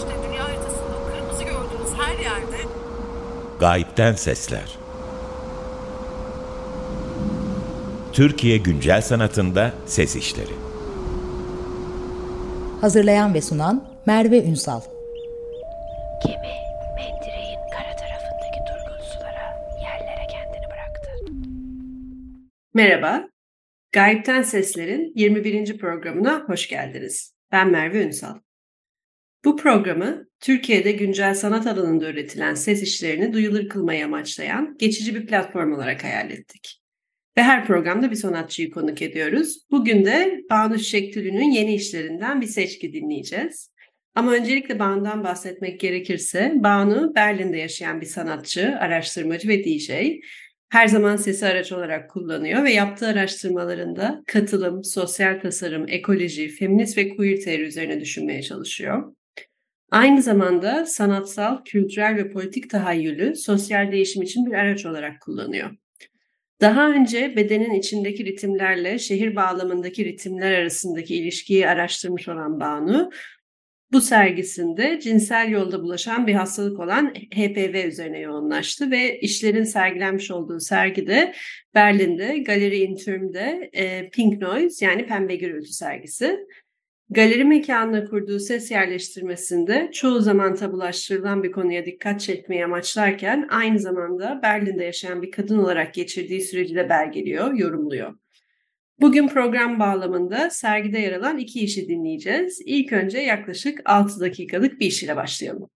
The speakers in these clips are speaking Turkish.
işte dünya haritasında kırmızı gördüğünüz her yerde Gayipten Sesler Türkiye Güncel Sanatında Ses İşleri Hazırlayan ve sunan Merve Ünsal Gemi mendireğin kara tarafındaki durgun sulara, yerlere kendini bıraktı. Merhaba, Gayipten Sesler'in 21. programına hoş geldiniz. Ben Merve Ünsal. Bu programı Türkiye'de güncel sanat alanında üretilen ses işlerini duyulur kılmayı amaçlayan geçici bir platform olarak hayal ettik. Ve her programda bir sanatçıyı konuk ediyoruz. Bugün de Banu Şektülü'nün yeni işlerinden bir seçki dinleyeceğiz. Ama öncelikle Banu'dan bahsetmek gerekirse, Banu Berlin'de yaşayan bir sanatçı, araştırmacı ve DJ. Her zaman sesi araç olarak kullanıyor ve yaptığı araştırmalarında katılım, sosyal tasarım, ekoloji, feminist ve queer teori üzerine düşünmeye çalışıyor. Aynı zamanda sanatsal, kültürel ve politik tahayyülü sosyal değişim için bir araç olarak kullanıyor. Daha önce bedenin içindeki ritimlerle şehir bağlamındaki ritimler arasındaki ilişkiyi araştırmış olan Banu, bu sergisinde cinsel yolda bulaşan bir hastalık olan HPV üzerine yoğunlaştı ve işlerin sergilenmiş olduğu sergide Berlin'de Galeri Intürm'de e, Pink Noise yani Pembe Gürültü sergisi. Galeri mekanına kurduğu ses yerleştirmesinde çoğu zaman tabulaştırılan bir konuya dikkat çekmeyi amaçlarken aynı zamanda Berlin'de yaşayan bir kadın olarak geçirdiği süreci de belgeliyor, yorumluyor. Bugün program bağlamında sergide yer alan iki işi dinleyeceğiz. İlk önce yaklaşık 6 dakikalık bir iş ile başlayalım.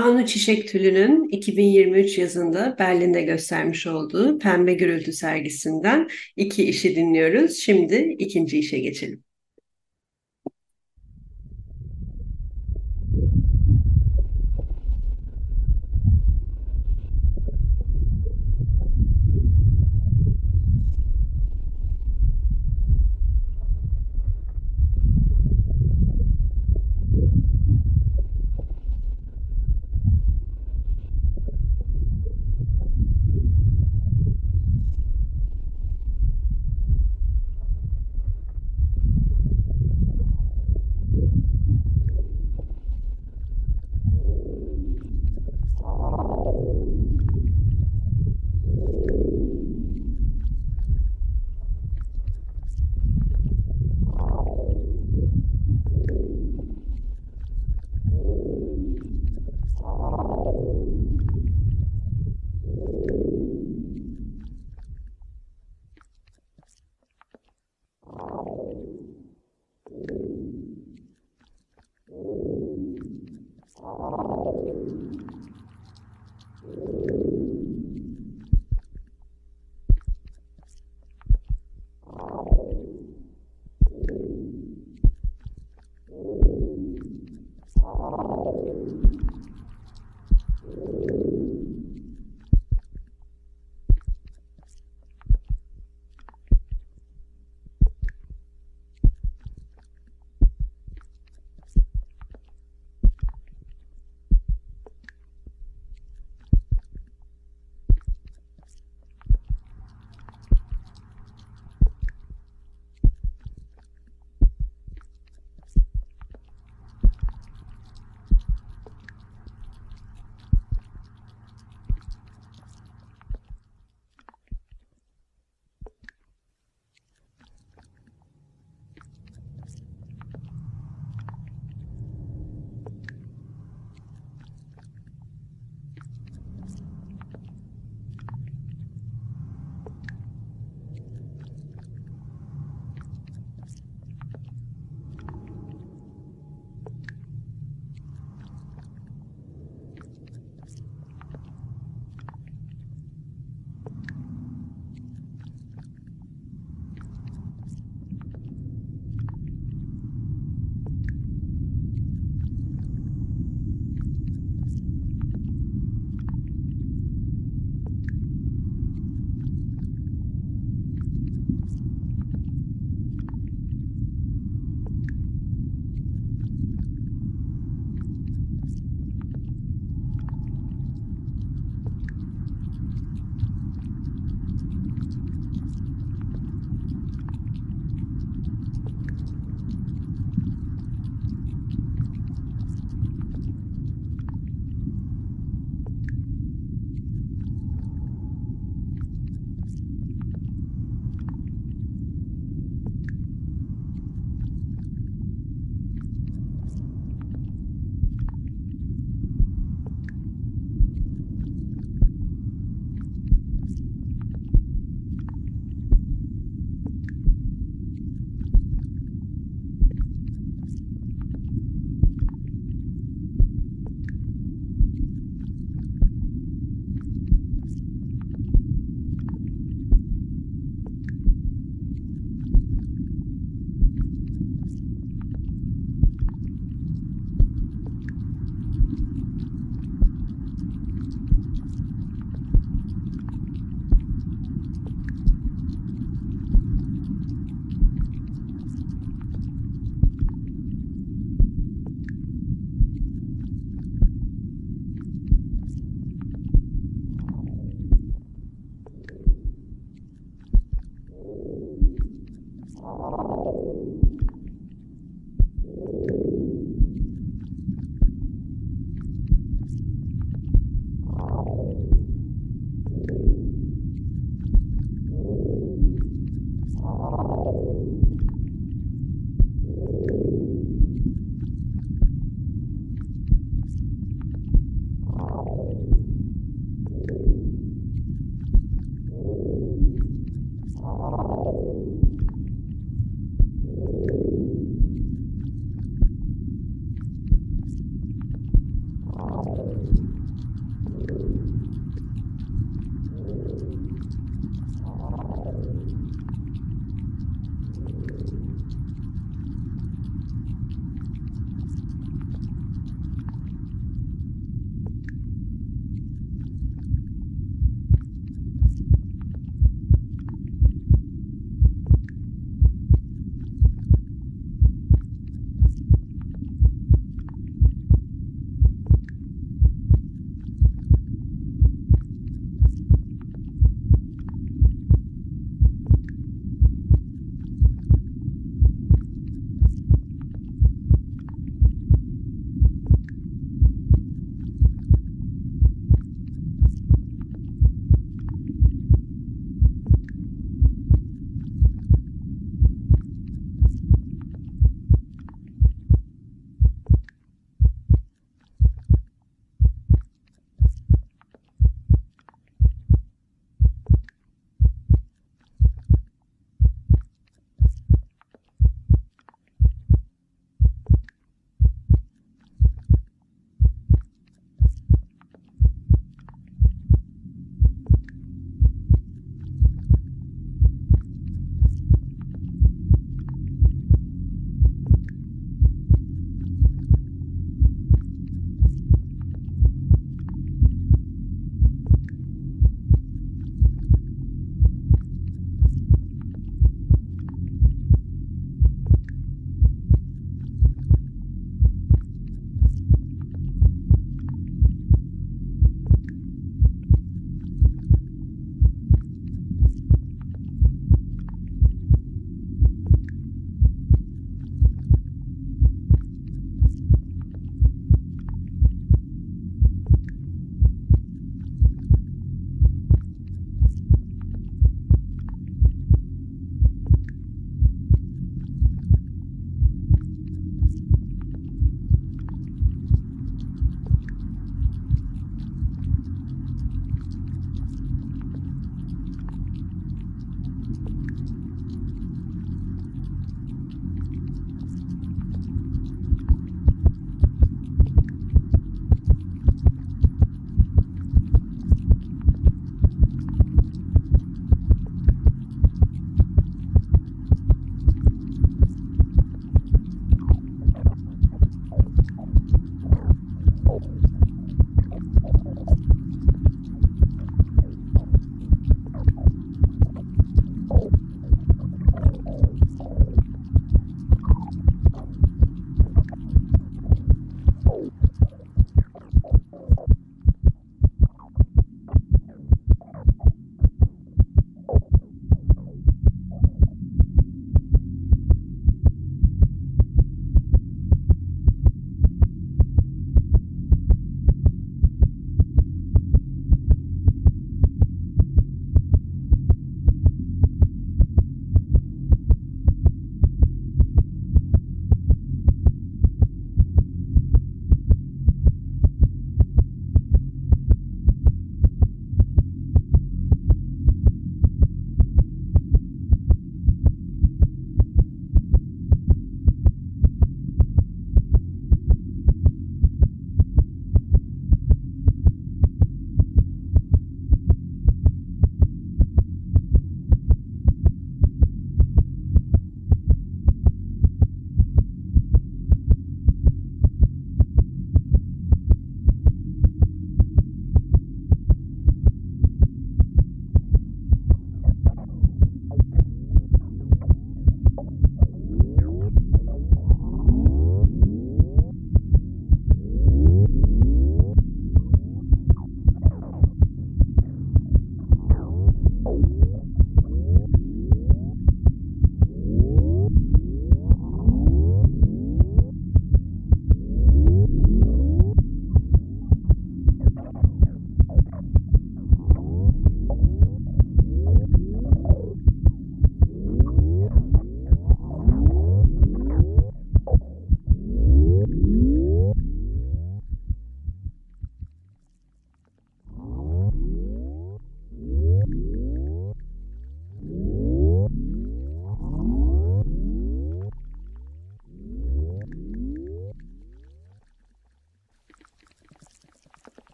Banu Çiçek Tülü'nün 2023 yazında Berlin'de göstermiş olduğu Pembe Gürültü sergisinden iki işi dinliyoruz. Şimdi ikinci işe geçelim. Thank you.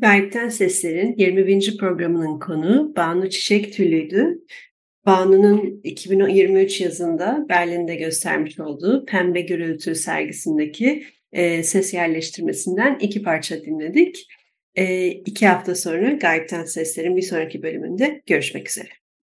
Gayipten Sesler'in 21. programının konu Banu Çiçek Tülü'ydü. Banu'nun 2023 yazında Berlin'de göstermiş olduğu Pembe Gürültü sergisindeki e, ses yerleştirmesinden iki parça dinledik. E, iki hafta sonra Gayipten Sesler'in bir sonraki bölümünde görüşmek üzere.